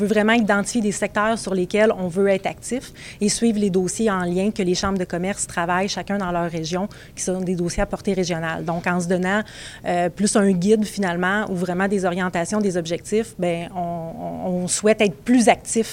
On veut vraiment identifier des secteurs sur lesquels on veut être actif et suivre les dossiers en lien que les chambres de commerce travaillent chacun dans leur région, qui sont des dossiers à portée régionale. Donc, en se donnant euh, plus un guide finalement ou vraiment des orientations, des objectifs, bien, on, on souhaite être plus actif